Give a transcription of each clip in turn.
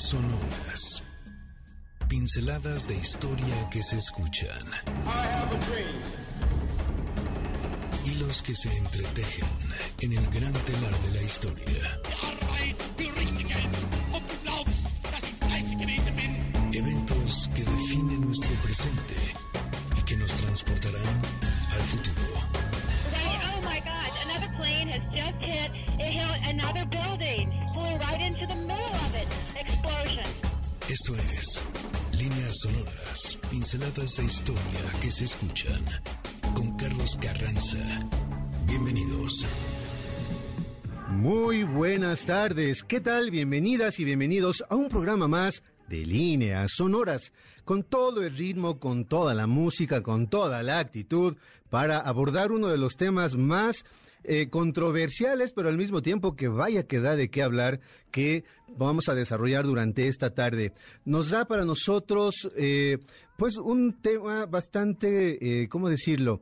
sonoras. Pinceladas de historia que se escuchan. Hilos que se entretejen en el gran telar de la historia. Eventos que definen nuestro presente y que nos transportarán al futuro. Oh my God, another plane has just hit, it hit another building, flew right into the middle. Esto es Líneas Sonoras, pinceladas de historia que se escuchan con Carlos Carranza. Bienvenidos. Muy buenas tardes, ¿qué tal? Bienvenidas y bienvenidos a un programa más de líneas sonoras, con todo el ritmo, con toda la música, con toda la actitud, para abordar uno de los temas más eh, controversiales, pero al mismo tiempo que vaya que da de qué hablar, que vamos a desarrollar durante esta tarde. Nos da para nosotros, eh, pues, un tema bastante, eh, ¿cómo decirlo?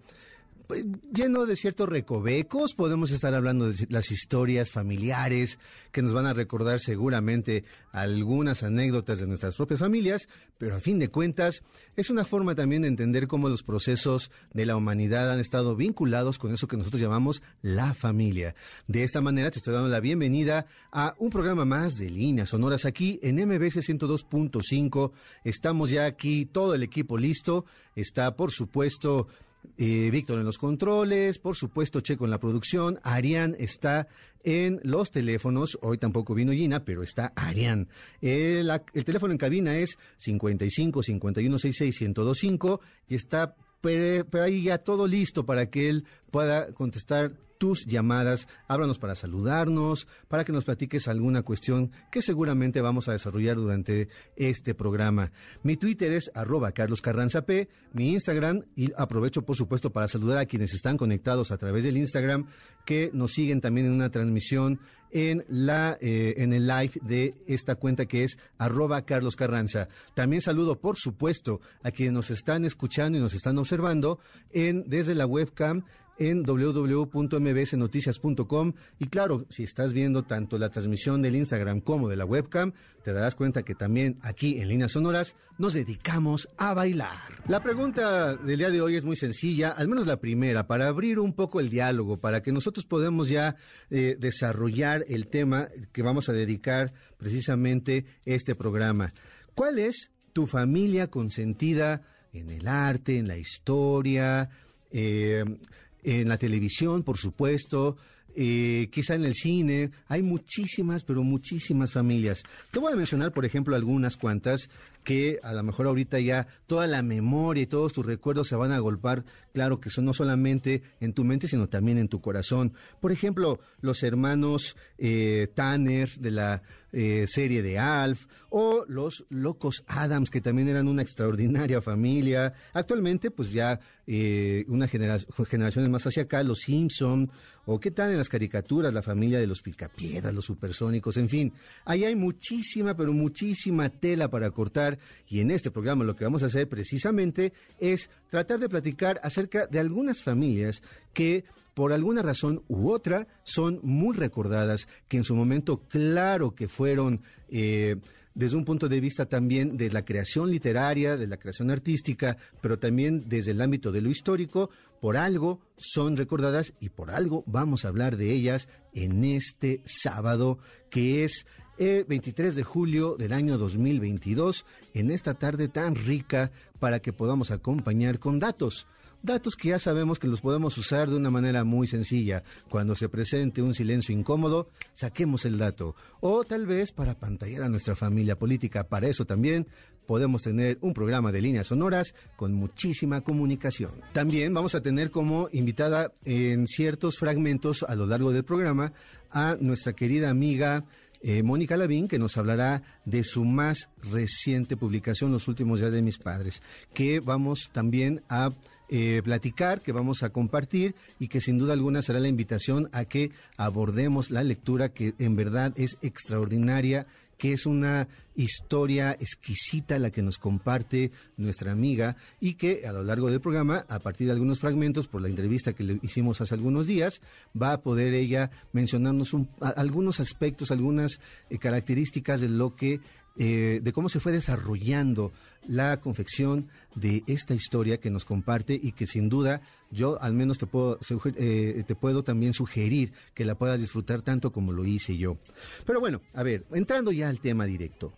Lleno de ciertos recovecos. Podemos estar hablando de las historias familiares que nos van a recordar seguramente algunas anécdotas de nuestras propias familias, pero a fin de cuentas es una forma también de entender cómo los procesos de la humanidad han estado vinculados con eso que nosotros llamamos la familia. De esta manera te estoy dando la bienvenida a un programa más de líneas sonoras aquí en MBC 102.5. Estamos ya aquí, todo el equipo listo. Está, por supuesto, eh, Víctor en los controles, por supuesto Checo en la producción, Arián está en los teléfonos, hoy tampoco vino Gina, pero está Arián. El, el teléfono en cabina es 55 51 66 1025 y está pero, pero ahí ya todo listo para que él pueda contestar tus llamadas. Háblanos para saludarnos, para que nos platiques alguna cuestión que seguramente vamos a desarrollar durante este programa. Mi Twitter es arroba Carlos Carranza P, mi Instagram, y aprovecho por supuesto para saludar a quienes están conectados a través del Instagram, que nos siguen también en una transmisión en la eh, en el live de esta cuenta que es arroba Carlos Carranza. También saludo, por supuesto, a quienes nos están escuchando y nos están observando en desde la webcam en www.mbsnoticias.com y claro, si estás viendo tanto la transmisión del Instagram como de la webcam, te darás cuenta que también aquí en Líneas Sonoras nos dedicamos a bailar. La pregunta del día de hoy es muy sencilla, al menos la primera, para abrir un poco el diálogo, para que nosotros podamos ya eh, desarrollar el tema que vamos a dedicar precisamente este programa. ¿Cuál es tu familia consentida en el arte, en la historia? Eh, en la televisión, por supuesto, eh, quizá en el cine. Hay muchísimas, pero muchísimas familias. Te voy a mencionar, por ejemplo, algunas cuantas que a lo mejor ahorita ya toda la memoria y todos tus recuerdos se van a golpar, claro que son no solamente en tu mente, sino también en tu corazón. Por ejemplo, los hermanos eh, Tanner de la eh, serie de Alf, o los locos Adams, que también eran una extraordinaria familia. Actualmente, pues ya eh, una generaciones más hacia acá, los Simpson, o qué tal en las caricaturas, la familia de los Picapiedras, los supersónicos, en fin. Ahí hay muchísima, pero muchísima tela para cortar y en este programa lo que vamos a hacer precisamente es tratar de platicar acerca de algunas familias que por alguna razón u otra son muy recordadas, que en su momento claro que fueron... Eh, desde un punto de vista también de la creación literaria, de la creación artística, pero también desde el ámbito de lo histórico, por algo son recordadas y por algo vamos a hablar de ellas en este sábado, que es el 23 de julio del año 2022, en esta tarde tan rica para que podamos acompañar con datos Datos que ya sabemos que los podemos usar de una manera muy sencilla. Cuando se presente un silencio incómodo, saquemos el dato. O tal vez para pantallar a nuestra familia política. Para eso también podemos tener un programa de líneas sonoras con muchísima comunicación. También vamos a tener como invitada en ciertos fragmentos a lo largo del programa a nuestra querida amiga eh, Mónica Lavín, que nos hablará de su más reciente publicación, Los últimos días de mis padres, que vamos también a eh, platicar, que vamos a compartir y que sin duda alguna será la invitación a que abordemos la lectura que en verdad es extraordinaria que es una historia exquisita la que nos comparte nuestra amiga y que a lo largo del programa, a partir de algunos fragmentos por la entrevista que le hicimos hace algunos días, va a poder ella mencionarnos algunos aspectos, algunas eh, características de lo que eh, de cómo se fue desarrollando la confección de esta historia que nos comparte y que sin duda yo al menos te puedo, eh, te puedo también sugerir que la puedas disfrutar tanto como lo hice yo. Pero bueno, a ver, entrando ya al tema directo.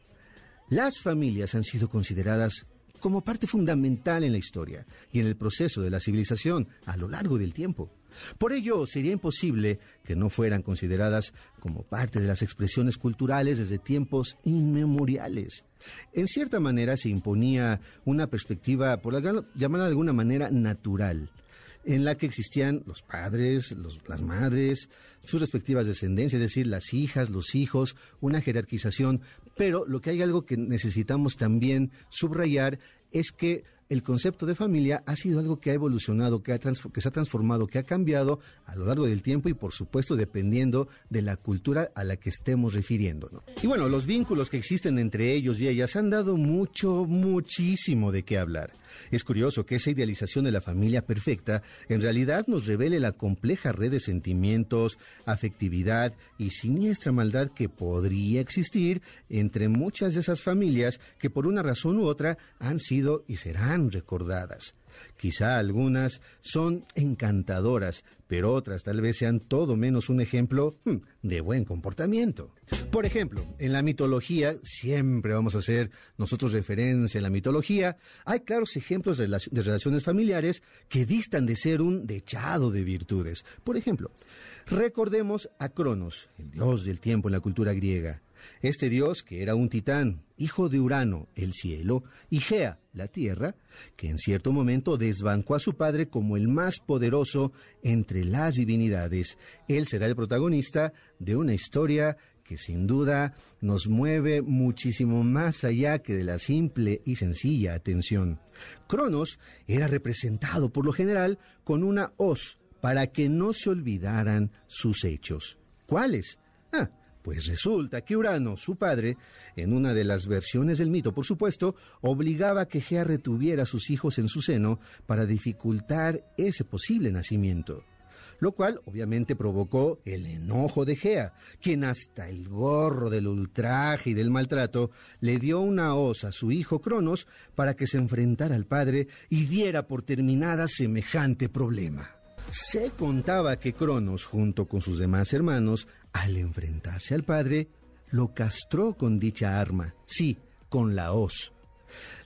Las familias han sido consideradas como parte fundamental en la historia y en el proceso de la civilización a lo largo del tiempo. Por ello, sería imposible que no fueran consideradas como parte de las expresiones culturales desde tiempos inmemoriales. En cierta manera se imponía una perspectiva, por llamarla de alguna manera, natural, en la que existían los padres, las madres, sus respectivas descendencias, es decir, las hijas, los hijos, una jerarquización. Pero lo que hay algo que necesitamos también subrayar es que el concepto de familia ha sido algo que ha evolucionado, que, se ha transformado, que ha cambiado a lo largo del tiempo y por supuesto dependiendo de la cultura a la que estemos refiriéndonos. Y bueno, los vínculos que existen entre ellos y ellas han dado mucho, muchísimo de qué hablar. Es curioso que esa idealización de la familia perfecta en realidad nos revele la compleja red de sentimientos, afectividad y siniestra maldad que podría existir entre muchas de esas familias que por una razón u otra han sido y serán recordadas. Quizá algunas son encantadoras, pero otras tal vez sean todo menos un ejemplo hmm, de buen comportamiento. Por ejemplo, en la mitología, siempre vamos a hacer nosotros referencia a la mitología, hay claros ejemplos de, de relaciones familiares que distan de ser un dechado de virtudes. Por ejemplo, recordemos a Cronos, el dios del tiempo en la cultura griega. Este dios, que era un titán, hijo de Urano, el cielo, y Gea, la tierra, que en cierto momento desbancó a su padre como el más poderoso entre las divinidades. Él será el protagonista de una historia que sin duda nos mueve muchísimo más allá que de la simple y sencilla atención. Cronos era representado por lo general con una hoz para que no se olvidaran sus hechos. ¿Cuáles? Ah, pues resulta que Urano, su padre, en una de las versiones del mito, por supuesto, obligaba a que Gea retuviera a sus hijos en su seno para dificultar ese posible nacimiento. Lo cual obviamente provocó el enojo de Gea, quien hasta el gorro del ultraje y del maltrato le dio una hoz a su hijo Cronos para que se enfrentara al padre y diera por terminada semejante problema. Se contaba que Cronos, junto con sus demás hermanos, al enfrentarse al padre, lo castró con dicha arma, sí, con la hoz.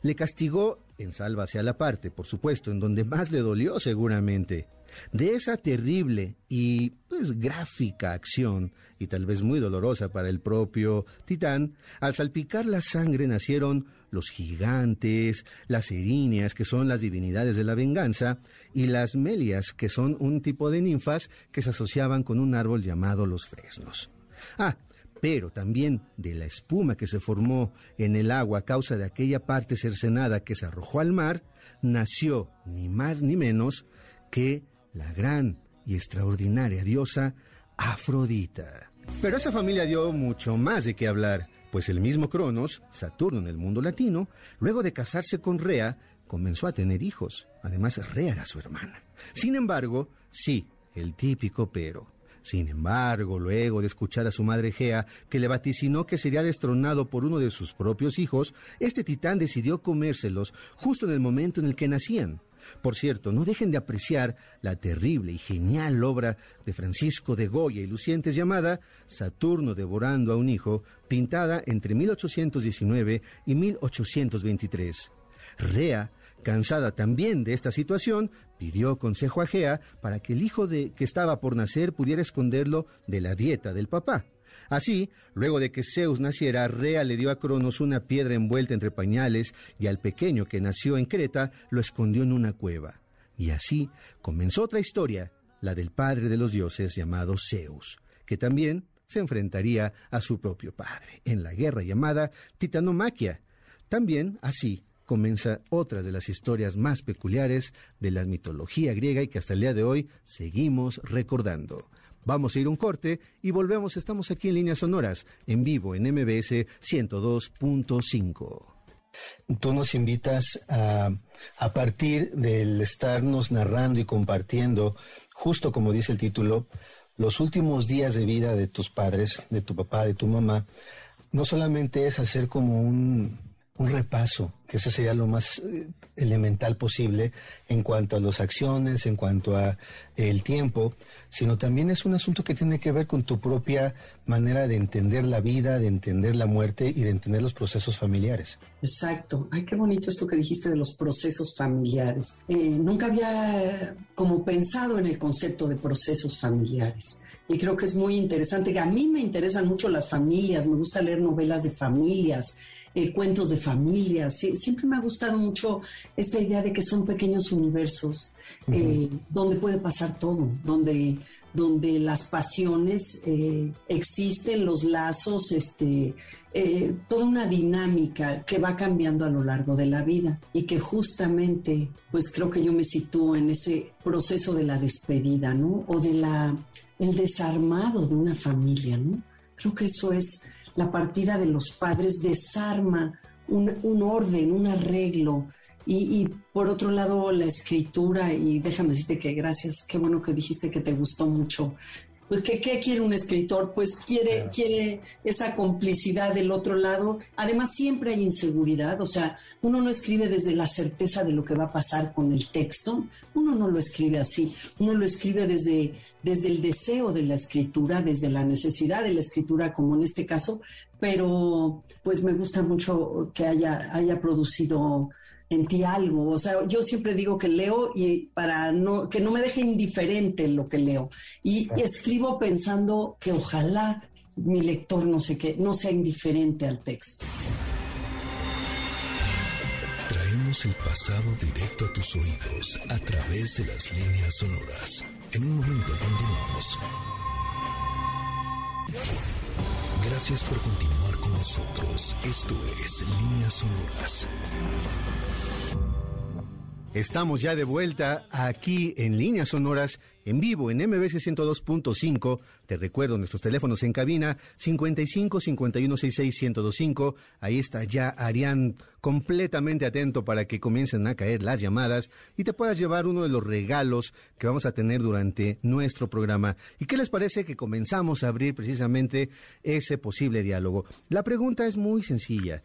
Le castigó en Sálvase a la parte, por supuesto, en donde más le dolió seguramente. De esa terrible y pues gráfica acción, y tal vez muy dolorosa para el propio Titán, al salpicar la sangre nacieron los gigantes, las erinias, que son las divinidades de la venganza, y las melias, que son un tipo de ninfas que se asociaban con un árbol llamado los fresnos. Ah, pero también de la espuma que se formó en el agua a causa de aquella parte cercenada que se arrojó al mar, nació ni más ni menos que la gran y extraordinaria diosa Afrodita. Pero esa familia dio mucho más de qué hablar, pues el mismo Cronos, Saturno en el mundo latino, luego de casarse con Rea, comenzó a tener hijos. Además, Rea era su hermana. Sin embargo, sí, el típico pero. Sin embargo, luego de escuchar a su madre Gea, que le vaticinó que sería destronado por uno de sus propios hijos, este titán decidió comérselos justo en el momento en el que nacían. Por cierto, no dejen de apreciar la terrible y genial obra de Francisco de Goya y Lucientes llamada Saturno devorando a un hijo, pintada entre 1819 y 1823. Rea, cansada también de esta situación, pidió consejo a Gea para que el hijo de que estaba por nacer pudiera esconderlo de la dieta del papá. Así, luego de que Zeus naciera, Rea le dio a Cronos una piedra envuelta entre pañales y al pequeño que nació en Creta lo escondió en una cueva. Y así comenzó otra historia, la del padre de los dioses llamado Zeus, que también se enfrentaría a su propio padre en la guerra llamada Titanomaquia. También así comienza otra de las historias más peculiares de la mitología griega y que hasta el día de hoy seguimos recordando. Vamos a ir un corte y volvemos. Estamos aquí en líneas sonoras, en vivo, en MBS 102.5. Tú nos invitas a, a partir del estarnos narrando y compartiendo, justo como dice el título, los últimos días de vida de tus padres, de tu papá, de tu mamá, no solamente es hacer como un, un repaso, que ese sería lo más eh, elemental posible en cuanto a las acciones, en cuanto a el tiempo, sino también es un asunto que tiene que ver con tu propia manera de entender la vida, de entender la muerte y de entender los procesos familiares. Exacto. Ay, qué bonito esto que dijiste de los procesos familiares. Eh, nunca había como pensado en el concepto de procesos familiares y creo que es muy interesante. A mí me interesan mucho las familias, me gusta leer novelas de familias, eh, cuentos de familias. siempre me ha gustado mucho esta idea de que son pequeños universos eh, donde puede pasar todo, donde, donde las pasiones eh, existen, los lazos, este, toda una dinámica que va cambiando a lo largo de la vida y que justamente, pues creo que yo me sitúo en ese proceso de la despedida, ¿no? O de la el desarmado de una familia, ¿no? Creo que eso es la partida de los padres, desarma un, orden, un arreglo. Y, por otro lado, la escritura, y déjame decirte que gracias, qué bueno que dijiste que te gustó mucho pues ¿qué, quiere un escritor? Pues quiere, quiere esa complicidad del otro lado. Además, siempre hay inseguridad, o sea, uno no escribe desde la certeza de lo que va a pasar con el texto, uno no lo escribe así, uno lo escribe desde, desde el deseo de la escritura, desde la necesidad de la escritura, como en este caso, pero pues me gusta mucho que haya, haya producido en ti algo. O sea, yo siempre digo que leo y para no, que no me deje indiferente lo que leo. Y, escribo pensando que ojalá mi lector no sé qué, no sea indiferente al texto. Traemos el pasado directo a tus oídos a través de las líneas sonoras. En un momento continuamos. Gracias por continuar con nosotros. Esto es Líneas Sonoras. Estamos ya de vuelta aquí en Líneas Sonoras, en vivo en MBC 102.5. Te recuerdo nuestros teléfonos en cabina 55 51 66 1025. Ahí está ya Arián completamente atento para que comiencen a caer las llamadas y te puedas llevar uno de los regalos que vamos a tener durante nuestro programa. ¿Y qué les parece que comenzamos a abrir precisamente ese posible diálogo? La pregunta es muy sencilla.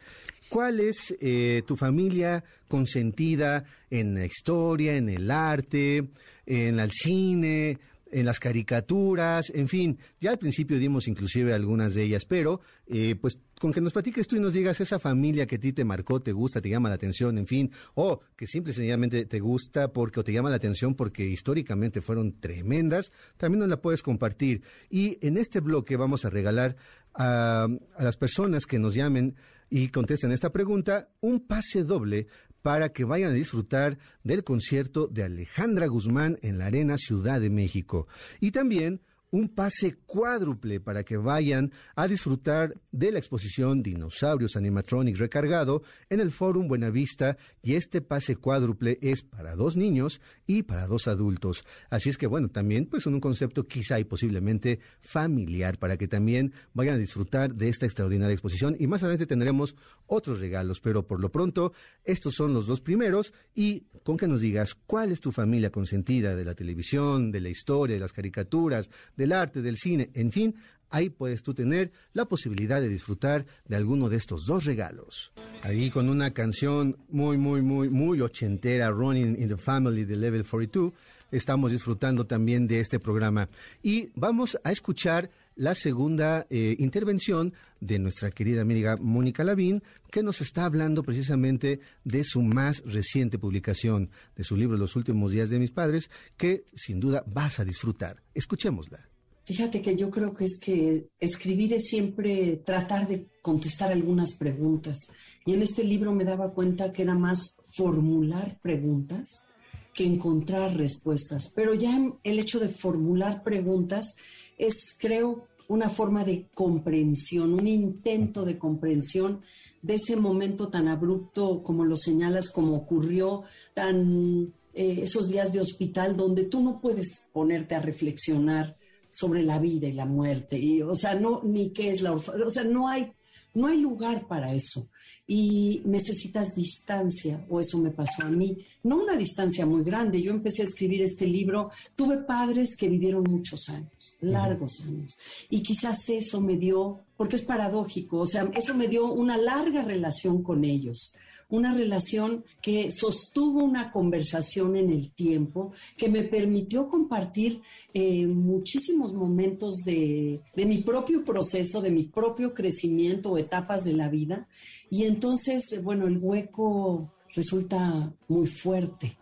¿Cuál es eh, tu familia consentida en la historia, en el arte, en el cine, en las caricaturas, en fin, ya al principio dimos inclusive algunas de ellas, pero eh, pues con que nos platiques tú y nos digas esa familia que a ti te marcó, te gusta, te llama la atención, en fin, o que simple y sencillamente te gusta porque o te llama la atención porque históricamente fueron tremendas, también nos la puedes compartir. Y en este bloque vamos a regalar a, a las personas que nos llamen y contesten esta pregunta, un pase doble para que vayan a disfrutar del concierto de Alejandra Guzmán en la Arena Ciudad de México. Y también un pase cuádruple para que vayan a disfrutar de la exposición Dinosaurios Animatronics recargado en el Fórum Buenavista. Y este pase cuádruple es para dos niños y para dos adultos. Así es que bueno, también pues un concepto quizá y posiblemente familiar para que también vayan a disfrutar de esta extraordinaria exposición. Y más adelante tendremos otros regalos, pero por lo pronto estos son los dos primeros. Y con que nos digas cuál es tu familia consentida de la televisión, de la historia, de las caricaturas, de del arte, del cine, en fin, ahí puedes tú tener la posibilidad de disfrutar de alguno de estos dos regalos. Ahí con una canción muy, muy, muy, muy ochentera, Running in the Family de Level 42, estamos disfrutando también de este programa. Y vamos a escuchar la segunda eh, intervención de nuestra querida amiga Mónica Lavín, que nos está hablando precisamente de su más reciente publicación, de su libro Los últimos días de mis padres, que sin duda vas a disfrutar. Escuchémosla. Fíjate que yo creo que es que escribir es siempre tratar de contestar algunas preguntas. Y en este libro me daba cuenta que era más formular preguntas que encontrar respuestas. Pero ya el hecho de formular preguntas es, creo, una forma de comprensión, un intento de comprensión de ese momento tan abrupto como lo señalas, como ocurrió, tan eh, esos días de hospital donde tú no puedes ponerte a reflexionar sobre la vida y la muerte. Y, o sea, no, ni qué es la orfandad. O sea, no hay, no hay lugar para eso y necesitas distancia, o eso me pasó a mí, no una distancia muy grande. Yo empecé a escribir este libro, tuve padres que vivieron muchos años, largos años, y quizás eso me dio, porque es paradójico, o sea, eso me dio una larga relación con ellos una relación que sostuvo una conversación en el tiempo, que me permitió compartir eh, muchísimos momentos de, mi propio proceso, de mi propio crecimiento o etapas de la vida. Y entonces, bueno, el hueco resulta muy fuerte,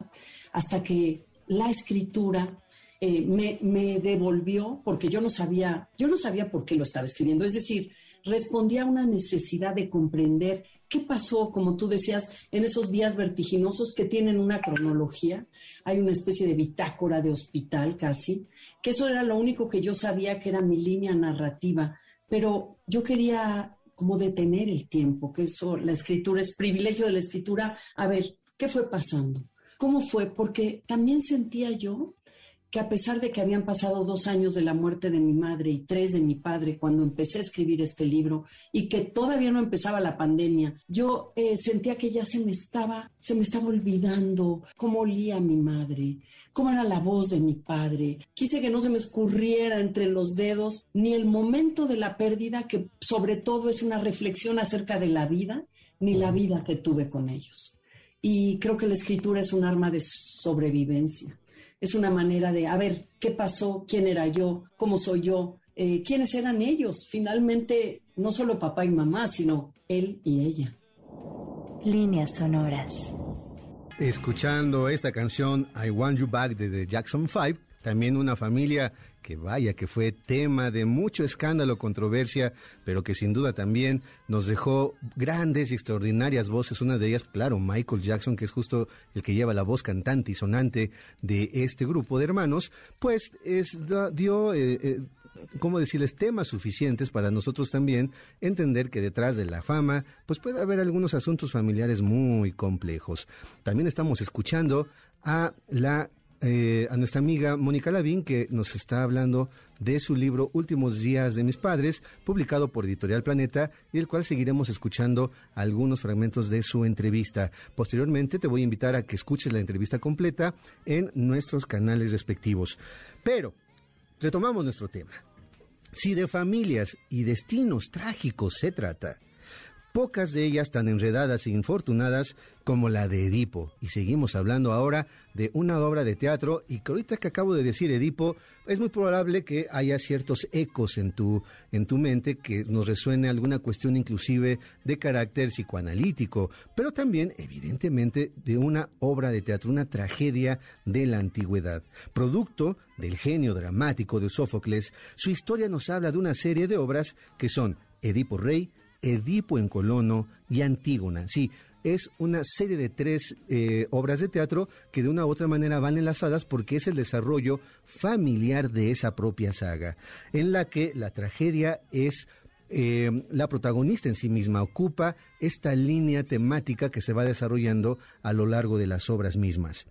hasta que la escritura eh, me, me, devolvió, porque yo no sabía, yo no sabía por qué lo estaba escribiendo. Es decir, respondía a una necesidad de comprender ¿Qué pasó, como tú decías, en esos días vertiginosos que tienen una cronología? Hay una especie de bitácora de hospital casi, que eso era lo único que yo sabía que era mi línea narrativa, pero yo quería como detener el tiempo, que eso, la escritura es privilegio de la escritura. A ver, ¿qué fue pasando? ¿Cómo fue? Porque también sentía yo que a pesar de que habían pasado dos años de la muerte de mi madre y tres de mi padre cuando empecé a escribir este libro y que todavía no empezaba la pandemia, yo eh, sentía que ya se me estaba, se me estaba olvidando cómo olía mi madre, cómo era la voz de mi padre. Quise que no se me escurriera entre los dedos ni el momento de la pérdida, que sobre todo es una reflexión acerca de la vida, ni la vida que tuve con ellos. Y creo que la escritura es un arma de sobrevivencia es una manera de, a ver, ¿qué pasó? ¿Quién era yo? ¿Cómo soy yo? Eh, ¿Quiénes eran ellos? Finalmente, no solo papá y mamá, sino él y ella. Líneas sonoras. Escuchando esta canción I Want You Back de The Jackson Five, también una familia que vaya que fue tema de mucho escándalo, controversia, pero que sin duda también nos dejó grandes y extraordinarias voces. Una de ellas, claro, Michael Jackson, que es justo el que lleva la voz cantante y sonante de este grupo de hermanos, pues es, dio... Eh, eh, ¿cómo decirles?, temas suficientes para nosotros también entender que detrás de la fama, pues puede haber algunos asuntos familiares muy complejos. También estamos escuchando a la eh, a nuestra amiga Mónica Lavín, que nos está hablando de su libro Últimos días de mis padres, publicado por Editorial Planeta, y del cual seguiremos escuchando algunos fragmentos de su entrevista. Posteriormente te voy a invitar a que escuches la entrevista completa en nuestros canales respectivos. Pero, retomamos nuestro tema. Si de familias y destinos trágicos se trata, pocas de ellas tan enredadas e infortunadas como la de Edipo. Y seguimos hablando ahora de una obra de teatro y que ahorita que acabo de decir Edipo, es muy probable que haya ciertos ecos en tu, en tu mente que nos resuene alguna cuestión inclusive de carácter psicoanalítico, pero también evidentemente de una obra de teatro, una tragedia de la antigüedad. Producto del genio dramático de Sófocles, su historia nos habla de una serie de obras que son Edipo Rey, Edipo en Colono y Antígona. Sí, es una serie de tres eh, obras de teatro que de una u otra manera van enlazadas porque es el desarrollo familiar de esa propia saga, en la que la tragedia es eh, la protagonista en sí misma ocupa esta línea temática que se va desarrollando a lo largo de las obras mismas,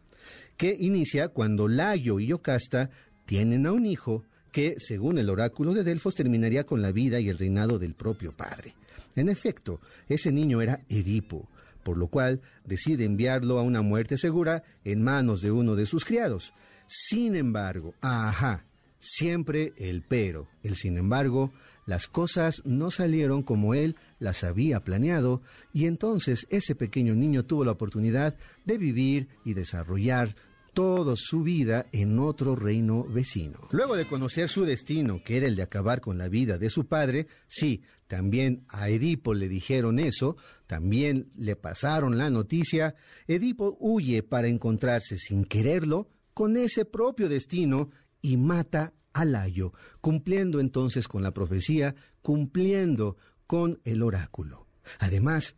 que inicia cuando Layo y Yocasta tienen a un hijo que, según el oráculo de Delfos, terminaría con la vida y el reinado del propio padre. En efecto, ese niño era Edipo, por lo cual decide enviarlo a una muerte segura en manos de uno de sus criados. Sin embargo, ajá, siempre el pero, el sin embargo, las cosas no salieron como él las había planeado y entonces ese pequeño niño tuvo la oportunidad de vivir y desarrollar toda su vida en otro reino vecino. Luego de conocer su destino, que era el de acabar con la vida de su padre, sí, también a Edipo le dijeron eso, también le pasaron la noticia, Edipo huye para encontrarse sin quererlo con ese propio destino y mata a Layo, cumpliendo entonces con la profecía, cumpliendo con el oráculo. Además,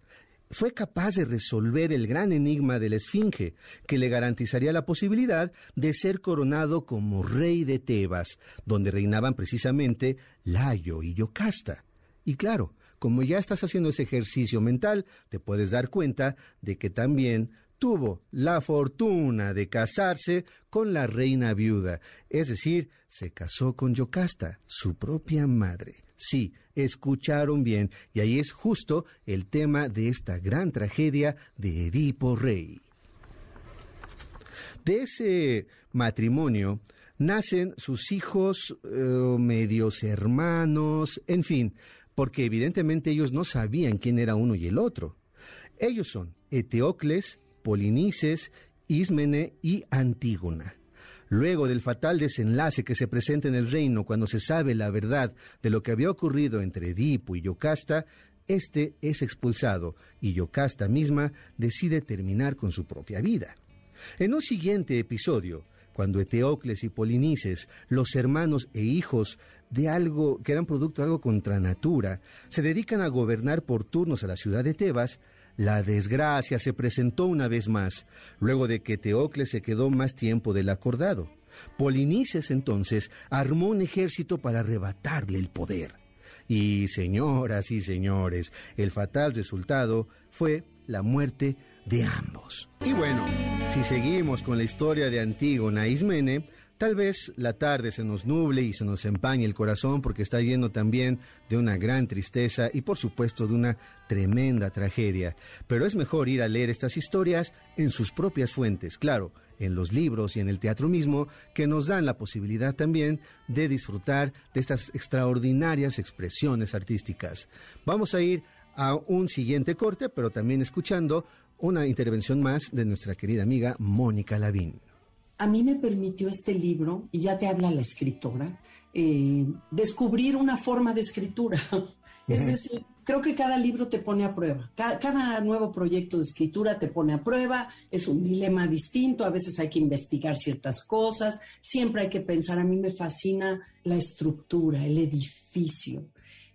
fue capaz de resolver el gran enigma de la Esfinge, que le garantizaría la posibilidad de ser coronado como rey de Tebas, donde reinaban precisamente Layo y Yocasta. Y claro, como ya estás haciendo ese ejercicio mental, te puedes dar cuenta de que también tuvo la fortuna de casarse con la reina viuda, es decir, se casó con Yocasta, su propia madre. Sí, escucharon bien, y ahí es justo el tema de esta gran tragedia de Edipo Rey. De ese matrimonio nacen sus hijos, eh, medios hermanos, en fin, porque evidentemente ellos no sabían quién era uno y el otro. Ellos son Eteocles, Polinices, Ismene y Antígona. Luego del fatal desenlace que se presenta en el reino cuando se sabe la verdad de lo que había ocurrido entre Edipo y Yocasta, este es expulsado y Yocasta misma decide terminar con su propia vida. En un siguiente episodio, cuando Eteocles y Polinices, los hermanos e hijos de algo que eran producto de algo contra natura, se dedican a gobernar por turnos a la ciudad de Tebas, la desgracia se presentó una vez más, luego de que Teocles se quedó más tiempo del acordado. Polinices entonces armó un ejército para arrebatarle el poder. Y señoras y señores, el fatal resultado fue la muerte de ambos. Y bueno, si seguimos con la historia de Antígona e Ismene, Tal vez la tarde se nos nuble y se nos empañe el corazón porque está lleno también de una gran tristeza y por supuesto de una tremenda tragedia. Pero es mejor ir a leer estas historias en sus propias fuentes, claro, en los libros y en el teatro mismo, que nos dan la posibilidad también de disfrutar de estas extraordinarias expresiones artísticas. Vamos a ir a un siguiente corte, pero también escuchando una intervención más de nuestra querida amiga Mónica Lavín a mí me permitió este libro, y ya te habla la escritora, eh, descubrir una forma de escritura. Es decir, creo que cada libro te pone a prueba, cada, nuevo proyecto de escritura te pone a prueba, es un dilema distinto, a veces hay que investigar ciertas cosas, siempre hay que pensar, a mí me fascina la estructura, el edificio.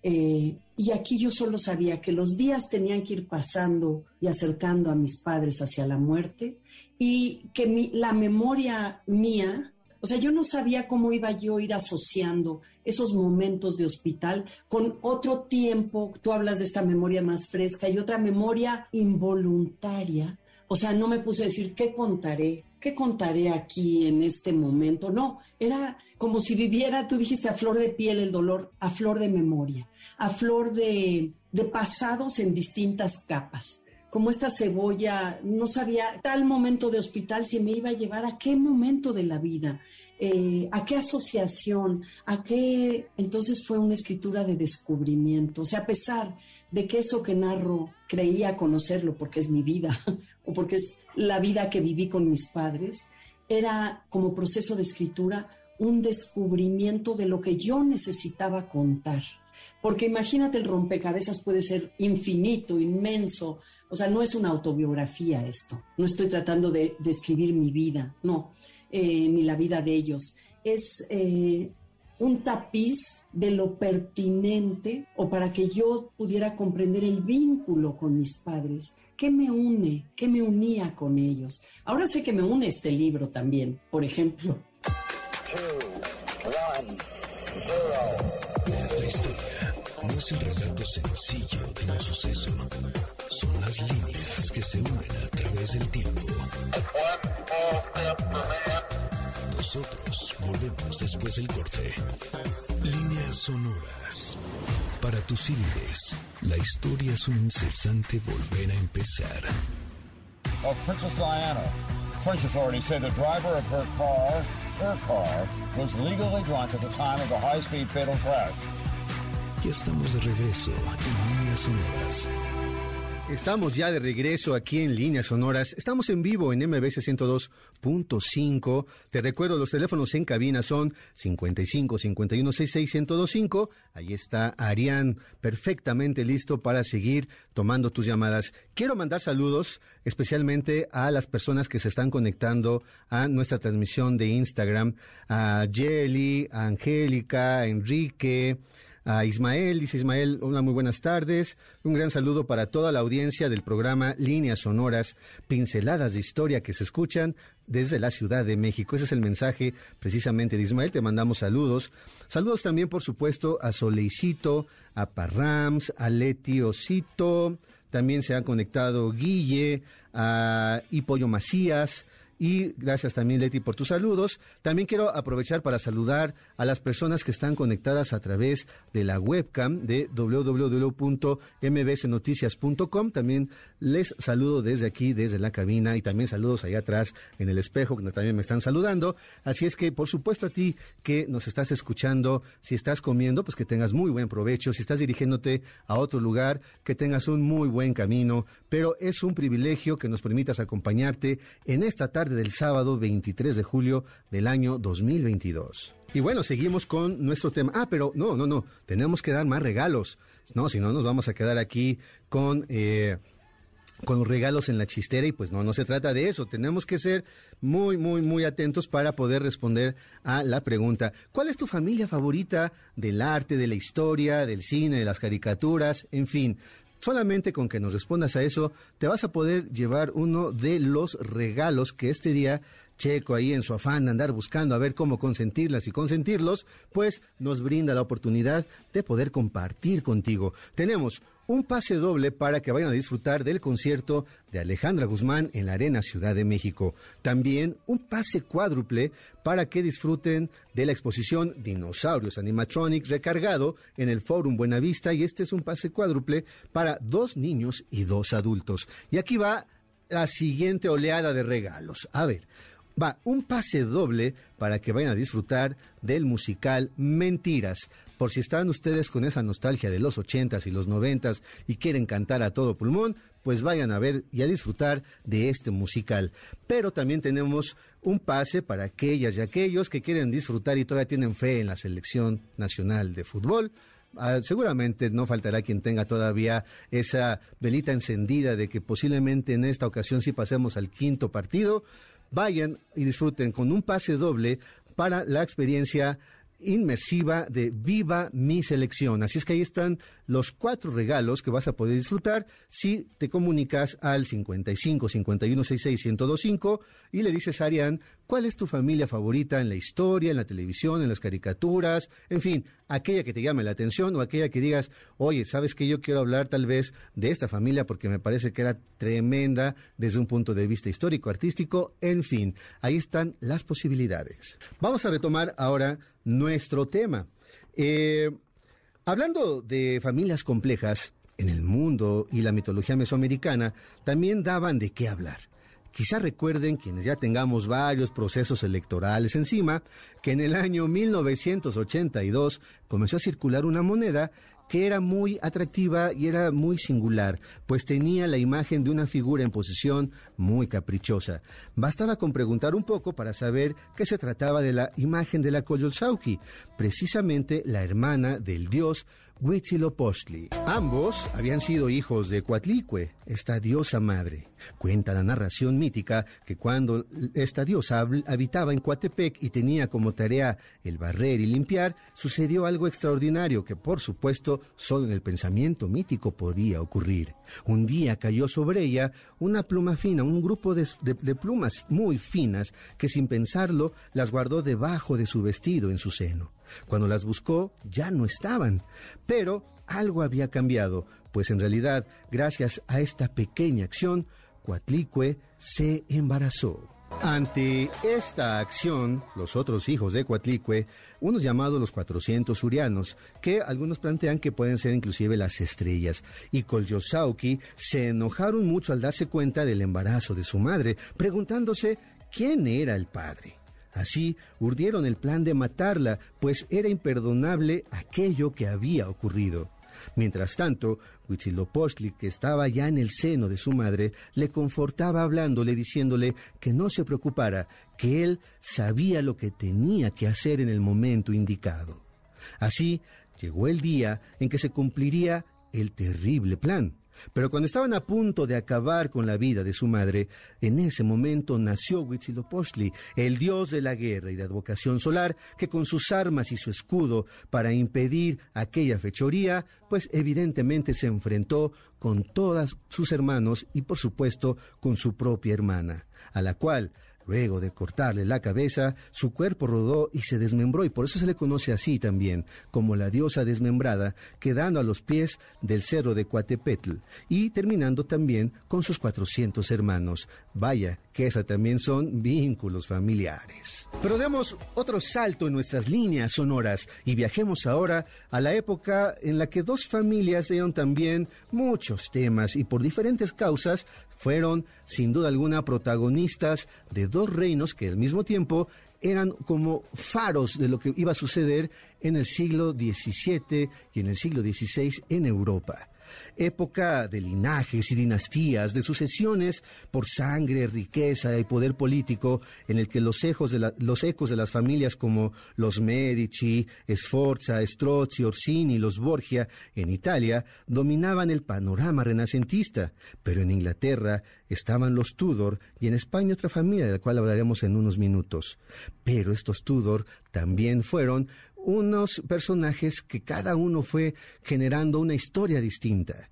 Eh, y aquí yo solo sabía que los días tenían que ir pasando y acercando a mis padres hacia la muerte y que la memoria mía, o sea, yo no sabía cómo iba yo a ir asociando esos momentos de hospital con otro tiempo, tú hablas de esta memoria más fresca y otra memoria involuntaria. O sea, no me puse a decir, ¿qué contaré? ¿Qué contaré aquí en este momento? No, era como si viviera, tú dijiste, a flor de piel el dolor, a flor de memoria, a flor de, de pasados en distintas capas como esta cebolla, no sabía tal momento de hospital si me iba a llevar a qué momento de la vida, eh, a qué asociación, a qué... Entonces fue una escritura de descubrimiento. O sea, a pesar de que eso que narro creía conocerlo porque es mi vida o porque es la vida que viví con mis padres, era como proceso de escritura un descubrimiento de lo que yo necesitaba contar. Porque imagínate, el rompecabezas puede ser infinito, inmenso, o sea, no es una autobiografía esto. No estoy tratando de describir mi vida, no, eh, ni la vida de ellos. Es eh, un tapiz de lo pertinente o para que yo pudiera comprender el vínculo con mis padres. ¿Qué me une? ¿Qué me unía con ellos? Ahora sé que me une este libro también, por ejemplo. Historia no es el relato sencillo de un suceso son las líneas que se unen a través del tiempo. Nosotros volvemos después del corte. Líneas sonoras. Para tus CDs, la historia es un incesante volver a empezar. Of Princess Diana, French authorities say the driver of her car, her car, was legally drunk at the time of the high-speed fatal crash. Ya estamos de regreso en Líneas Sonoras. Estamos ya de regreso aquí en Líneas Sonoras. Estamos en vivo en MBC 102.5. Te recuerdo, los teléfonos en cabina son 55 51 66 1025. Ahí está Arián, perfectamente listo para seguir tomando tus llamadas. Quiero mandar saludos especialmente a las personas que se están conectando a nuestra transmisión de Instagram. A Jelly, a Angélica, a Enrique a Ismael. Dice Ismael, hola, muy buenas tardes. Un gran saludo para toda la audiencia del programa Líneas Sonoras, pinceladas de historia que se escuchan desde la Ciudad de México. Ese es el mensaje precisamente de Ismael. Te mandamos saludos. Saludos también, por supuesto, a Soleicito, a Parrams, a Leti Osito, también se han conectado Guille, a Hipollo Macías, y gracias también, Leti, por tus saludos. También quiero aprovechar para saludar a las personas que están conectadas a través de la webcam de www.mbsnoticias.com. También les saludo desde aquí, desde la cabina, y también saludos allá atrás en el espejo, que también me están saludando. Así es que, por supuesto, a ti que nos estás escuchando, si estás comiendo, pues que tengas muy buen provecho. Si estás dirigiéndote a otro lugar, que tengas un muy buen camino. Pero es un privilegio que nos permitas acompañarte en esta tarde del sábado 23 de julio del año 2022. Y bueno, seguimos con nuestro tema. Ah, pero no, no, no, tenemos que dar más regalos. No, si no, nos vamos a quedar aquí con... Eh, con regalos en la chistera y pues no, no se trata de eso. Tenemos que ser muy, muy, muy atentos para poder responder a la pregunta. ¿Cuál es tu familia favorita del arte, de la historia, del cine, de las caricaturas? En fin, Solamente con que nos respondas a eso, te vas a poder llevar uno de los regalos que este día Checo ahí en su afán de andar buscando a ver cómo consentirlas y consentirlos, pues nos brinda la oportunidad de poder compartir contigo. Tenemos un pase doble para que vayan a disfrutar del concierto de Alejandra Guzmán en la Arena Ciudad de México. También un pase cuádruple para que disfruten de la exposición Dinosaurios Animatronic recargado en el Fórum Buenavista y este es un pase cuádruple para dos niños y dos adultos. Y aquí va la siguiente oleada de regalos. A ver, va un pase doble para que vayan a disfrutar del musical Mentiras por si están ustedes con esa nostalgia de los ochentas y los noventas y quieren cantar a todo pulmón, pues vayan a ver y a disfrutar de este musical. Pero también tenemos un pase para aquellas y aquellos que quieren disfrutar y todavía tienen fe en la selección nacional de fútbol. Ah, seguramente no faltará quien tenga todavía esa velita encendida de que posiblemente en esta ocasión sí pasemos al quinto partido. Vayan y disfruten con un pase doble para la experiencia inmersiva de Viva mi selección. Así es que ahí están los cuatro regalos que vas a poder disfrutar si te comunicas al 55 51 66 1025 y le dices a Arián cuál es tu familia favorita en la historia, en la televisión, en las caricaturas, en fin, aquella que te llame la atención o aquella que digas, oye, sabes que yo quiero hablar tal vez de esta familia porque me parece que era tremenda desde un punto de vista histórico, artístico, en fin, ahí están las posibilidades. Vamos a retomar ahora nuestro tema. Eh, hablando de familias complejas, en el mundo y la mitología mesoamericana también daban de qué hablar. Quizá recuerden quienes ya tengamos varios procesos electorales encima, que en el año 1982 comenzó a circular una moneda que era muy atractiva y era muy singular, pues tenía la imagen de una figura en posición muy caprichosa. Bastaba con preguntar un poco para saber que se trataba de la imagen de la Coyolxauhqui, precisamente la hermana del dios Huitzilopochtli. Ambos habían sido hijos de Coatlicue, esta diosa madre. Cuenta la narración mítica que cuando esta diosa habitaba en Coatepec y tenía como tarea el barrer y limpiar, sucedió algo extraordinario que por supuesto solo en el pensamiento mítico podía ocurrir. Un día cayó sobre ella una pluma fina, un grupo de, de plumas muy finas que sin pensarlo las guardó debajo de su vestido en su seno. Cuando las buscó ya no estaban, pero algo había cambiado, pues en realidad, gracias a esta pequeña acción, Coatlicue se embarazó. Ante esta acción, los otros hijos de Coatlicue, unos llamados los 400 urianos, que algunos plantean que pueden ser inclusive las estrellas, y Colyosauki se enojaron mucho al darse cuenta del embarazo de su madre, preguntándose quién era el padre. Así urdieron el plan de matarla, pues era imperdonable aquello que había ocurrido. Mientras tanto, Huitzilopochtli, que estaba ya en el seno de su madre, le confortaba hablándole, diciéndole que no se preocupara, que él sabía lo que tenía que hacer en el momento indicado. Así llegó el día en que se cumpliría el terrible plan. Pero cuando estaban a punto de acabar con la vida de su madre, en ese momento nació Huitzilopochtli, el dios de la guerra y de advocación solar, que con sus armas y su escudo para impedir aquella fechoría, pues evidentemente se enfrentó con todos sus hermanos y por supuesto con su propia hermana, a la cual Luego de cortarle la cabeza, su cuerpo rodó y se desmembró y por eso se le conoce así también, como la diosa desmembrada, quedando a los pies del cerro de Coatepetl y terminando también con sus 400 hermanos. Vaya, también son vínculos familiares. Pero demos otro salto en nuestras líneas sonoras y viajemos ahora a la época en la que dos familias dieron también muchos temas y por diferentes causas fueron sin duda alguna protagonistas de dos reinos que al mismo tiempo eran como faros de lo que iba a suceder en el siglo XVII y en el siglo XVI en Europa época de linajes y dinastías, de sucesiones por sangre, riqueza y poder político, en el que los, ecos de, las familias como los Medici, Sforza, Strozzi, Orsini los Borgia en Italia dominaban el panorama renacentista, pero en Inglaterra estaban los Tudor y en España otra familia de la cual hablaremos en unos minutos. Pero estos Tudor también fueron unos personajes que cada uno fue generando una historia distinta.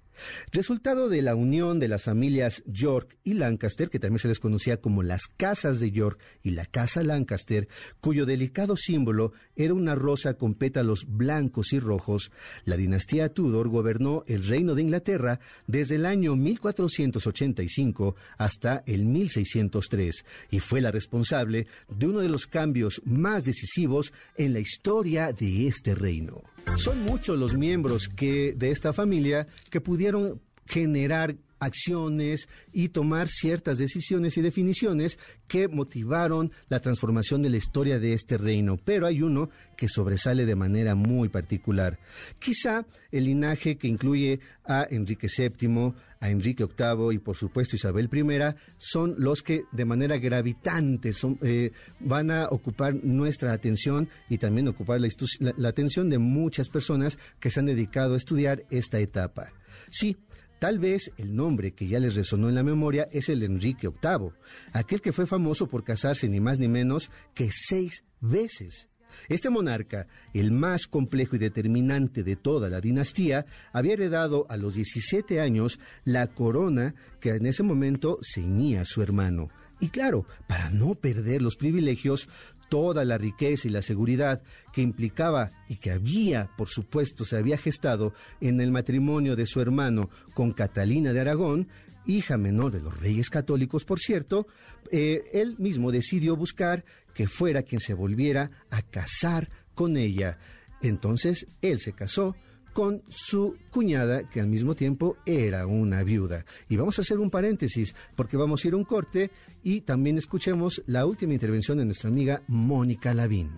Resultado de la unión de las familias York y Lancaster, que también se les conocía como las casas de York y la casa Lancaster, cuyo delicado símbolo era una rosa con pétalos blancos y rojos, la dinastía Tudor gobernó el reino de Inglaterra desde el año 1485 hasta el 1603 y fue la responsable de uno de los cambios más decisivos en la historia de este reino. Son muchos los miembros que, de esta familia que pudieron generar acciones y tomar ciertas decisiones y definiciones que motivaron la transformación de la historia de este reino. Pero hay uno que sobresale de manera muy particular. Quizá el linaje que incluye a Enrique VII, a Enrique VIII y por supuesto Isabel I son los que de manera gravitante eh, van a ocupar nuestra atención y también ocupar la atención de muchas personas que se han dedicado a estudiar esta etapa. Sí, Tal vez el nombre que ya les resonó en la memoria es el Enrique VIII, aquel que fue famoso por casarse ni más ni menos que seis veces. Este monarca, el más complejo y determinante de toda la dinastía, había heredado a los 17 años la corona que en ese momento ceñía a su hermano. Y claro, para no perder los privilegios, toda la riqueza y la seguridad que implicaba y que había, por supuesto, se había gestado en el matrimonio de su hermano con Catalina de Aragón, hija menor de los reyes católicos, por cierto, eh, él mismo decidió buscar que fuera quien se volviera a casar con ella. Entonces él se casó con su cuñada, que al mismo tiempo era una viuda. Y vamos a hacer un paréntesis, porque vamos a ir a un corte y también escuchemos la última intervención de nuestra amiga Mónica Lavín.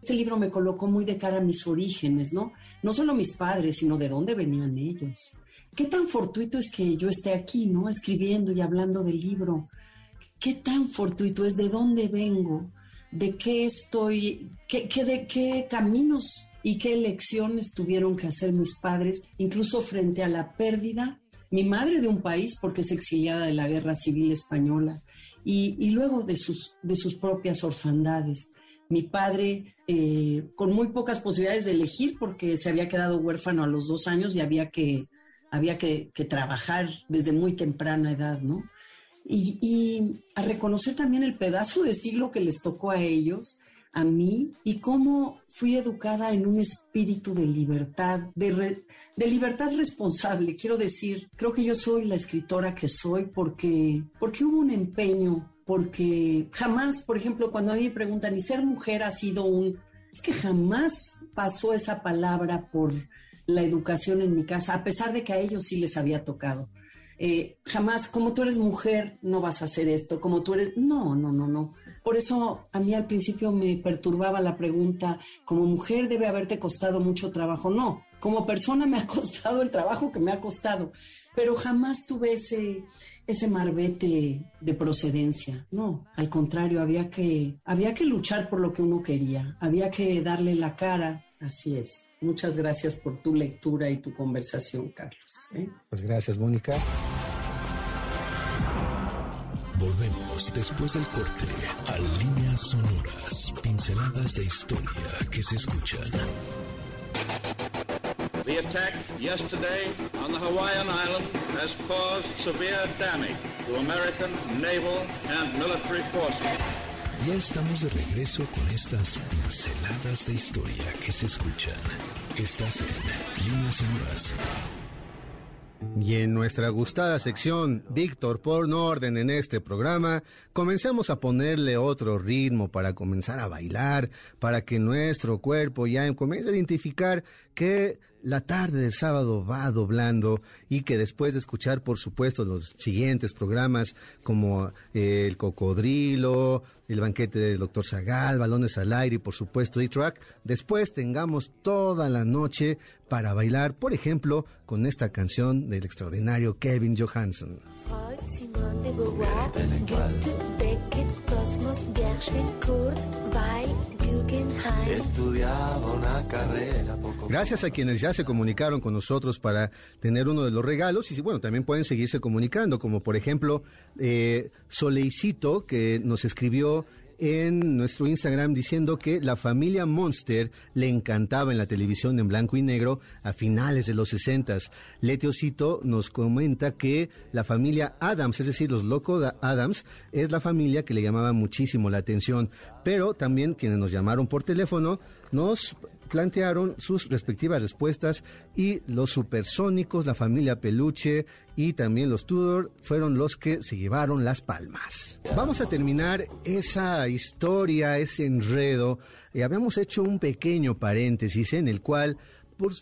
Este libro me colocó muy de cara a mis orígenes, ¿no? No solo mis padres, sino de dónde venían ellos. Qué tan fortuito es que yo esté aquí, ¿no? Escribiendo y hablando del libro. Qué tan fortuito es de dónde vengo, de qué estoy, qué, qué de qué caminos y qué elecciones tuvieron que hacer mis padres, incluso frente a la pérdida, mi madre de un país porque es exiliada de la guerra civil española, y, luego de sus, de sus propias orfandades. Mi padre eh, con muy pocas posibilidades de elegir porque se había quedado huérfano a los dos años y había que, había que, trabajar desde muy temprana edad, ¿no? Y, y, a reconocer también el pedazo de siglo que les tocó a ellos a mí y cómo fui educada en un espíritu de libertad, de, de, libertad responsable. Quiero decir, creo que yo soy la escritora que soy porque, porque hubo un empeño, porque jamás, por ejemplo, cuando a mí me preguntan, ¿y ser mujer ha sido un... Es que jamás pasó esa palabra por la educación en mi casa, a pesar de que a ellos sí les había tocado. Eh, jamás, como tú eres mujer, no vas a hacer esto, como tú eres... No, no, no, no. Por eso a mí al principio me perturbaba la pregunta, como mujer debe haberte costado mucho trabajo. No, como persona me ha costado el trabajo que me ha costado, pero jamás tuve ese, ese marbete de procedencia. No, al contrario, había que, había que luchar por lo que uno quería, había que darle la cara. Así es. Muchas gracias por tu lectura y tu conversación, Carlos. ¿eh? Pues gracias, Mónica. Volvemos después del corte a líneas sonoras, pinceladas de historia que se escuchan. The attack yesterday on the Hawaiian island has caused severe damage to American naval and military forces. Ya estamos de regreso con estas pinceladas de historia que se escuchan. Estás en Líneas Sonoras. Y en nuestra gustada sección, Víctor, por orden en este programa, comencemos a ponerle otro ritmo para comenzar a bailar, para que nuestro cuerpo ya comience a identificar que la tarde de sábado va doblando y que después de escuchar, por supuesto, los siguientes programas como eh, El Cocodrilo, El Banquete del Doctor Zagal, Balones al Aire y, por supuesto, E-Track, después tengamos toda la noche para bailar, por ejemplo, con esta canción del extraordinario Kevin Johansen. Estudiaba una carrera poco Gracias a quienes ya se comunicaron con nosotros para tener uno de los regalos y bueno, también pueden seguirse comunicando, como por ejemplo eh, Soleicito que nos escribió en nuestro Instagram diciendo que la familia Monster le encantaba en la televisión en blanco y negro a finales de los 60. Leteocito nos comenta que la familia Adams, es decir, los Loco Adams, es la familia que le llamaba muchísimo la atención, pero también quienes nos llamaron por teléfono nos plantearon sus respectivas respuestas y los supersónicos, la familia Peluche y también los Tudor fueron los que se llevaron las palmas. Vamos a terminar esa historia, ese enredo. Eh, habíamos hecho un pequeño paréntesis en el cual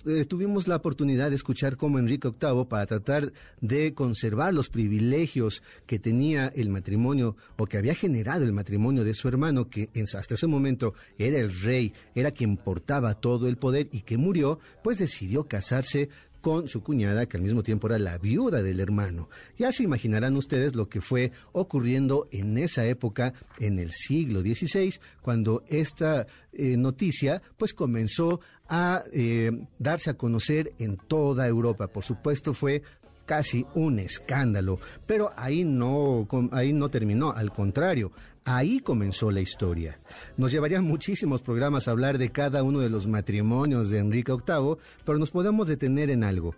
eh, tuvimos la oportunidad de escuchar cómo Enrique VIII, para tratar de conservar los privilegios que tenía el matrimonio o que había generado el matrimonio de su hermano, que hasta ese momento era el rey, era quien portaba todo el poder y que murió, pues decidió casarse con su cuñada, que al mismo tiempo era la viuda del hermano. Ya se imaginarán ustedes lo que fue ocurriendo en esa época, en el siglo XVI, cuando esta eh, noticia pues comenzó a eh, darse a conocer en toda Europa. Por supuesto fue casi un escándalo, pero ahí no, ahí no terminó, al contrario, Ahí comenzó la historia. Nos llevaría muchísimos programas a hablar de cada uno de los matrimonios de Enrique VIII, pero nos podemos detener en algo.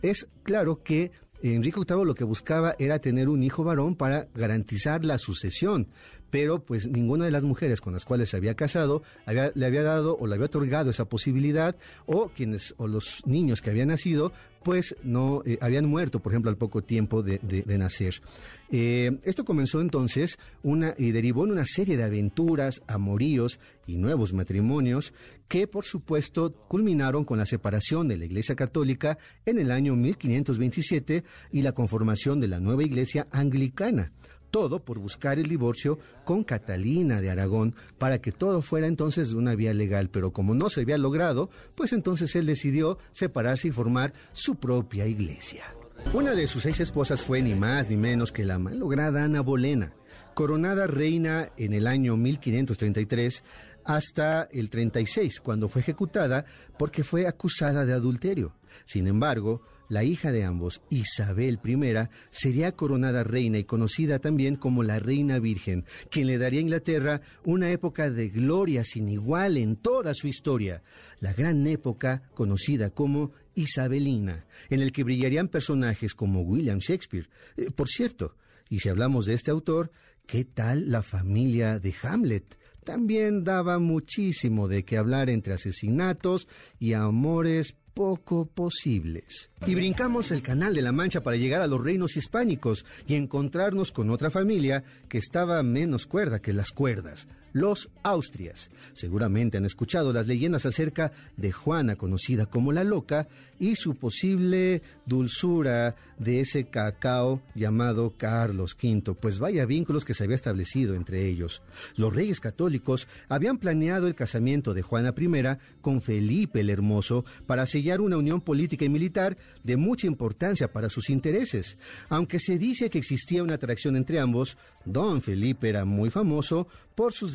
Es claro que Enrique VIII lo que buscaba era tener un hijo varón para garantizar la sucesión, pero pues ninguna de las mujeres con las cuales se había casado le había dado o le había otorgado esa posibilidad o quienes o los niños que habían nacido pues no eh, habían muerto, por ejemplo, al poco tiempo de, nacer. Eh, esto comenzó entonces una, y derivó en una serie de aventuras, amoríos y nuevos matrimonios que, por supuesto, culminaron con la separación de la Iglesia Católica en el año 1527 y la conformación de la nueva Iglesia Anglicana todo por buscar el divorcio con Catalina de Aragón para que todo fuera entonces una vía legal, pero como no se había logrado, pues entonces él decidió separarse y formar su propia iglesia. Una de sus seis esposas fue ni más ni menos que la malograda Ana Bolena, coronada reina en el año 1533 hasta el 36, cuando fue ejecutada porque fue acusada de adulterio. Sin embargo, la hija de ambos, Isabel I, sería coronada reina y conocida también como la Reina Virgen, quien le daría a Inglaterra una época de gloria sin igual en toda su historia, la gran época conocida como Isabelina, en el que brillarían personajes como William Shakespeare. Eh, por cierto, y si hablamos de este autor, ¿qué tal la familia de Hamlet? También daba muchísimo de qué hablar entre asesinatos y amores poco posibles. Y brincamos el Canal de la Mancha para llegar a los reinos hispánicos y encontrarnos con otra familia que estaba menos cuerda que las cuerdas, los Austrias. Seguramente han escuchado las leyendas acerca de Juana, conocida como la Loca, y su posible dulzura de ese cacao llamado Carlos V, pues vaya vínculos que se había establecido entre ellos. Los reyes católicos habían planeado el casamiento de Juana I con Felipe el Hermoso para sellar una unión política y militar de mucha importancia para sus intereses. Aunque se dice que existía una atracción entre ambos, don Felipe era muy famoso por sus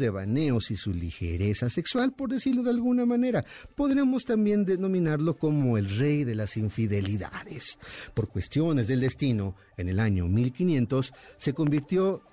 y su ligereza sexual, por decirlo de alguna manera. Podríamos también denominarlo como el rey de las infidelidades. Por cuestiones del destino, en el año 1500 se convirtió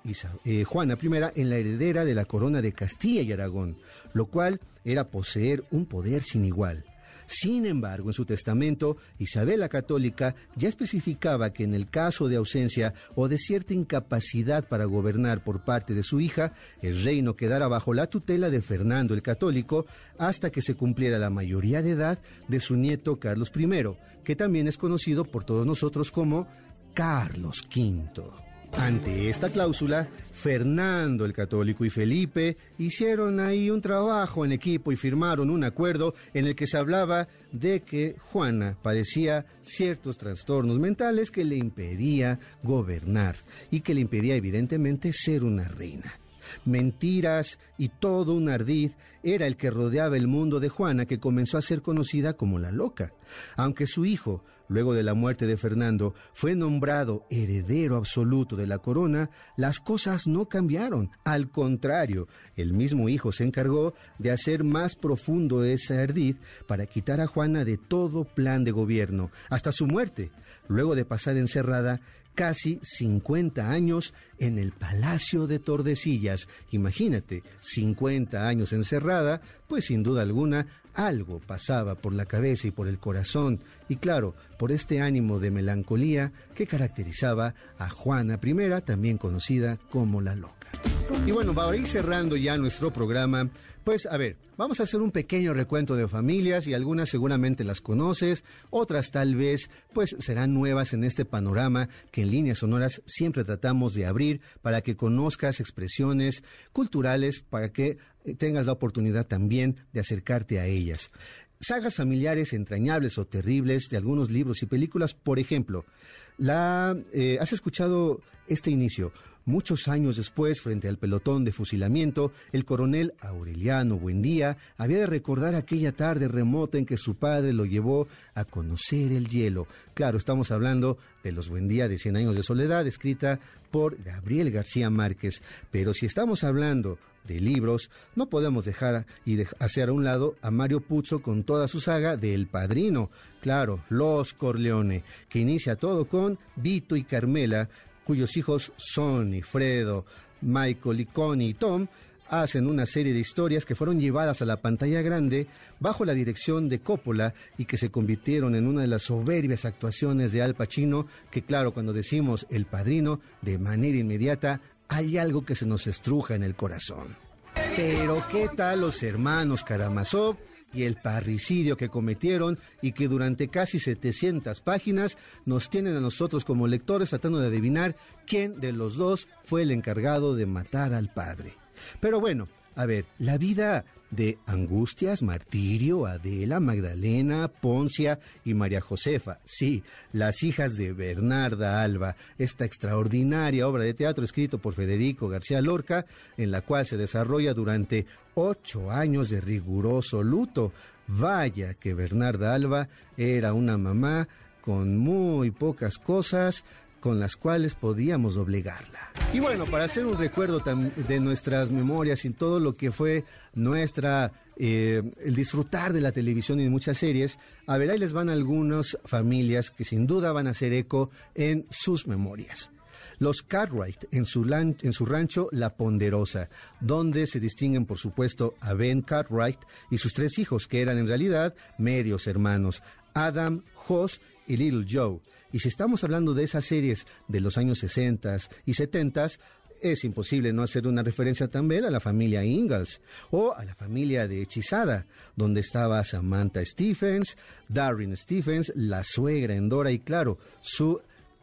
eh, Juana I en la heredera de la corona de Castilla y Aragón, lo cual era poseer un poder sin igual. Sin embargo, en su testamento, Isabel la Católica ya especificaba que en el caso de ausencia o de cierta incapacidad para gobernar por parte de su hija, el reino quedara bajo la tutela de Fernando el Católico hasta que se cumpliera la mayoría de edad de su nieto Carlos I, que también es conocido por todos nosotros como Carlos V. Ante esta cláusula, Fernando el Católico y Felipe hicieron ahí un trabajo en equipo y firmaron un acuerdo en el que se hablaba de que Juana padecía ciertos trastornos mentales que le impedía gobernar y que le impedía evidentemente ser una reina mentiras y todo un ardid era el que rodeaba el mundo de Juana, que comenzó a ser conocida como la loca. Aunque su hijo, luego de la muerte de Fernando, fue nombrado heredero absoluto de la corona, las cosas no cambiaron. Al contrario, el mismo hijo se encargó de hacer más profundo ese ardid para quitar a Juana de todo plan de gobierno, hasta su muerte. Luego de pasar encerrada, casi 50 años en el Palacio de Tordesillas. Imagínate, 50 años encerrada, pues sin duda alguna algo pasaba por la cabeza y por el corazón, y claro, por este ánimo de melancolía que caracterizaba a Juana I, también conocida como la loca. Y bueno, para ir cerrando ya nuestro programa, pues a ver, vamos a hacer un pequeño recuento de familias y algunas seguramente las conoces, otras tal vez pues serán nuevas en este panorama que en líneas sonoras siempre tratamos de abrir para que conozcas expresiones culturales, para que eh, tengas la oportunidad también de acercarte a ellas. Sagas familiares entrañables o terribles de algunos libros y películas, por ejemplo, la, eh, ¿has escuchado este inicio? Muchos años después, frente al pelotón de fusilamiento, el coronel Aureliano Buendía había de recordar aquella tarde remota en que su padre lo llevó a conocer el hielo. Claro, estamos hablando de los Buendía de Cien años de soledad, escrita por Gabriel García Márquez. Pero si estamos hablando de libros, no podemos dejar y hacer a un lado a Mario Puzo con toda su saga de El Padrino, claro, Los Corleone, que inicia todo con Vito y Carmela, cuyos hijos Sonny, Fredo, Michael, y Connie y Tom hacen una serie de historias que fueron llevadas a la pantalla grande bajo la dirección de Coppola y que se convirtieron en una de las soberbias actuaciones de Al Pacino, que claro, cuando decimos El Padrino, de manera inmediata hay algo que se nos estruja en el corazón. Pero ¿qué tal los hermanos Karamazov? Y el parricidio que cometieron y que durante casi 700 páginas nos tienen a nosotros como lectores tratando de adivinar quién de los dos fue el encargado de matar al padre. Pero bueno, a ver, la vida de Angustias, Martirio, Adela, Magdalena, Poncia y María Josefa, sí, las hijas de Bernarda Alba, esta extraordinaria obra de teatro escrito por Federico García Lorca, en la cual se desarrolla durante ocho años de riguroso luto. Vaya que Bernarda Alba era una mamá con muy pocas cosas, con las cuales podíamos doblegarla. Y bueno, para hacer un recuerdo de nuestras memorias y todo lo que fue nuestra eh, el disfrutar de la televisión y de muchas series, a ver, ahí les van algunas familias que sin duda van a hacer eco en sus memorias. Los Cartwright en su, en su rancho La Ponderosa, donde se distinguen por supuesto a Ben Cartwright y sus tres hijos, que eran en realidad medios hermanos, Adam, Hoss y Little Joe. Y si estamos hablando de esas series de los años 60 y 70, es imposible no hacer una referencia también a la familia Ingalls o a la familia de Hechizada, donde estaba Samantha Stephens, Darren Stephens, la suegra Endora y claro, su,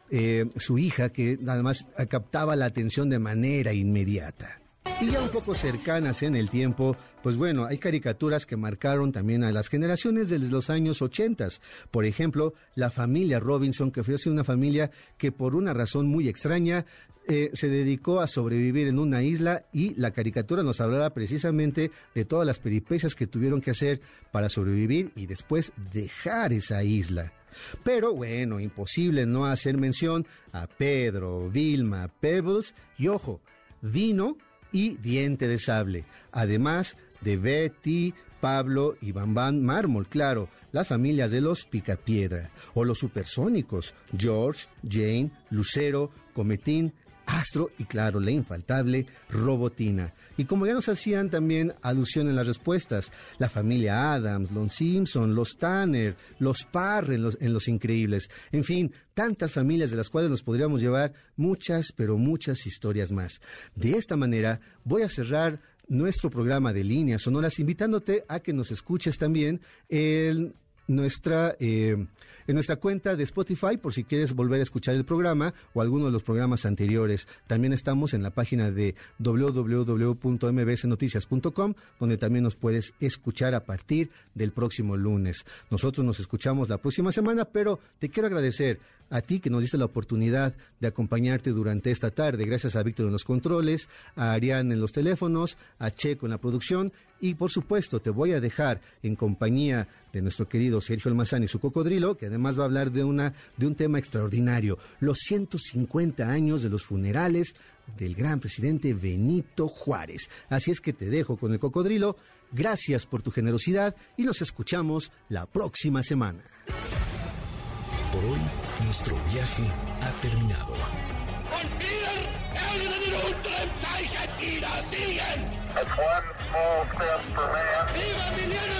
eh, su hija que además captaba la atención de manera inmediata. Y ya un poco cercanas en el tiempo, pues bueno, hay caricaturas que marcaron también a las generaciones de los años 80. Por ejemplo, la familia Robinson, que fue una familia que por una razón muy extraña eh, se dedicó a sobrevivir en una isla y la caricatura nos hablará precisamente de todas las peripecias que tuvieron que hacer para sobrevivir y después dejar esa isla. Pero bueno, imposible no hacer mención a Pedro, Vilma, Pebbles y ojo, Dino y Diente de Sable, además de Betty, Pablo y Bambán Mármol, claro, las familias de los Picapiedra, o los supersónicos, George, Jane, Lucero, Cometín, Astro y claro, la infaltable Robotina. Y como ya nos hacían también alusión en las respuestas, la familia Adams, los Simpson, los Tanner, los Parr en los, en los Increíbles, en fin, tantas familias de las cuales nos podríamos llevar muchas, pero muchas historias más. De esta manera voy a cerrar nuestro programa de líneas sonoras invitándote a que nos escuches también en nuestra, eh, en nuestra cuenta de Spotify por si quieres volver a escuchar el programa o alguno de los programas anteriores. También estamos en la página de www.mbsnoticias.com donde también nos puedes escuchar a partir del próximo lunes. Nosotros nos escuchamos la próxima semana, pero te quiero agradecer a ti que nos diste la oportunidad de acompañarte durante esta tarde. Gracias a Víctor en los controles, a Arián en los teléfonos, a Checo en la producción y por supuesto te voy a dejar en compañía de nuestro querido Sergio Almazán y su cocodrilo, que además va a hablar de, una, de un tema extraordinario, los 150 años de los funerales del gran presidente Benito Juárez. Así es que te dejo con el cocodrilo. Gracias por tu generosidad y nos escuchamos la próxima semana. Por hoy, nuestro viaje ha terminado.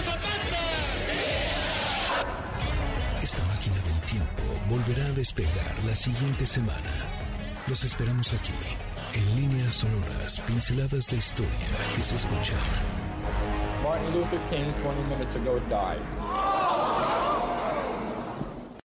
Esta volverá a despegar la siguiente semana. Los esperamos aquí, en líneas sonoras, pinceladas de historia que se escuchan. Martin Luther King 20 minutes ago died.